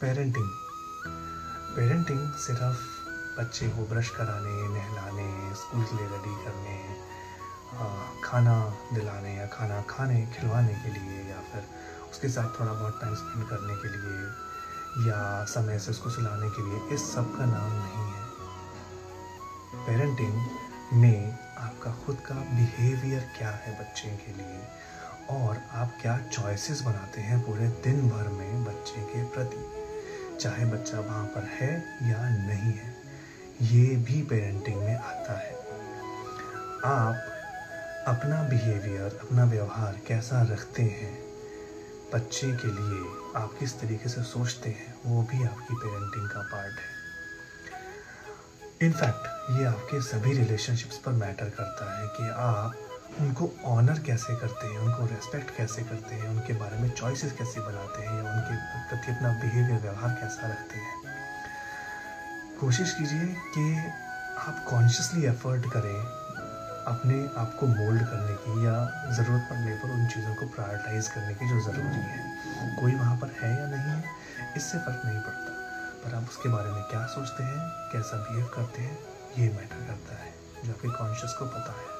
Parenting parenting सिर्फ़ बच्चे को ब्रश कराने, नहलाने स्कूल के लिए रेडी करने खाना दिलाने या खाना खाने, खिलवाने के लिए या फिर उसके साथ थोड़ा बहुत टाइम स्पेंड करने के लिए या समय से उसको सुलाने के लिए, इस सब का नाम नहीं है। पेरेंटिंग में आपका खुद का बिहेवियर क्या है बच्चे के लिए? और आप क्या चॉइसेस बनाते हैं पूरे दिन भर में बच्चे के प्रति? चाहे बच्चा वहाँ पर है या नहीं है, ये भी पेरेंटिंग में आता है। आप अपना बिहेवियर अपना व्यवहार कैसा रखते हैं, बच्चे के लिए आप किस तरीके से सोचते हैं, वो भी आपकी पेरेंटिंग का पार्ट है। इनफैक्ट ये आपके सभी रिलेशनशिप्स पर मैटर करता है कि आप उनको ऑनर कैसे करते हैं, उनको रेस्पेक्ट कैसे करते हैं, उनके बारे में चॉइसेस कैसे बनाते हैं या उनके प्रति अपना बिहेवियर व्यवहार कैसा रखते हैं। कोशिश कीजिए कि आप कॉन्शियसली एफर्ट करें अपने आप को मोल्ड करने की या ज़रूरत पड़ने पर उन चीज़ों को प्रायोरिटाइज करने की जो ज़रूरी है। कोई वहाँ पर है या नहीं है इससे फ़र्क नहीं पड़ता, पर आप उसके बारे में क्या सोचते हैं, कैसा बिहेव करते हैं, ये मैटर करता है, जो आपके कॉन्शियस को पता है।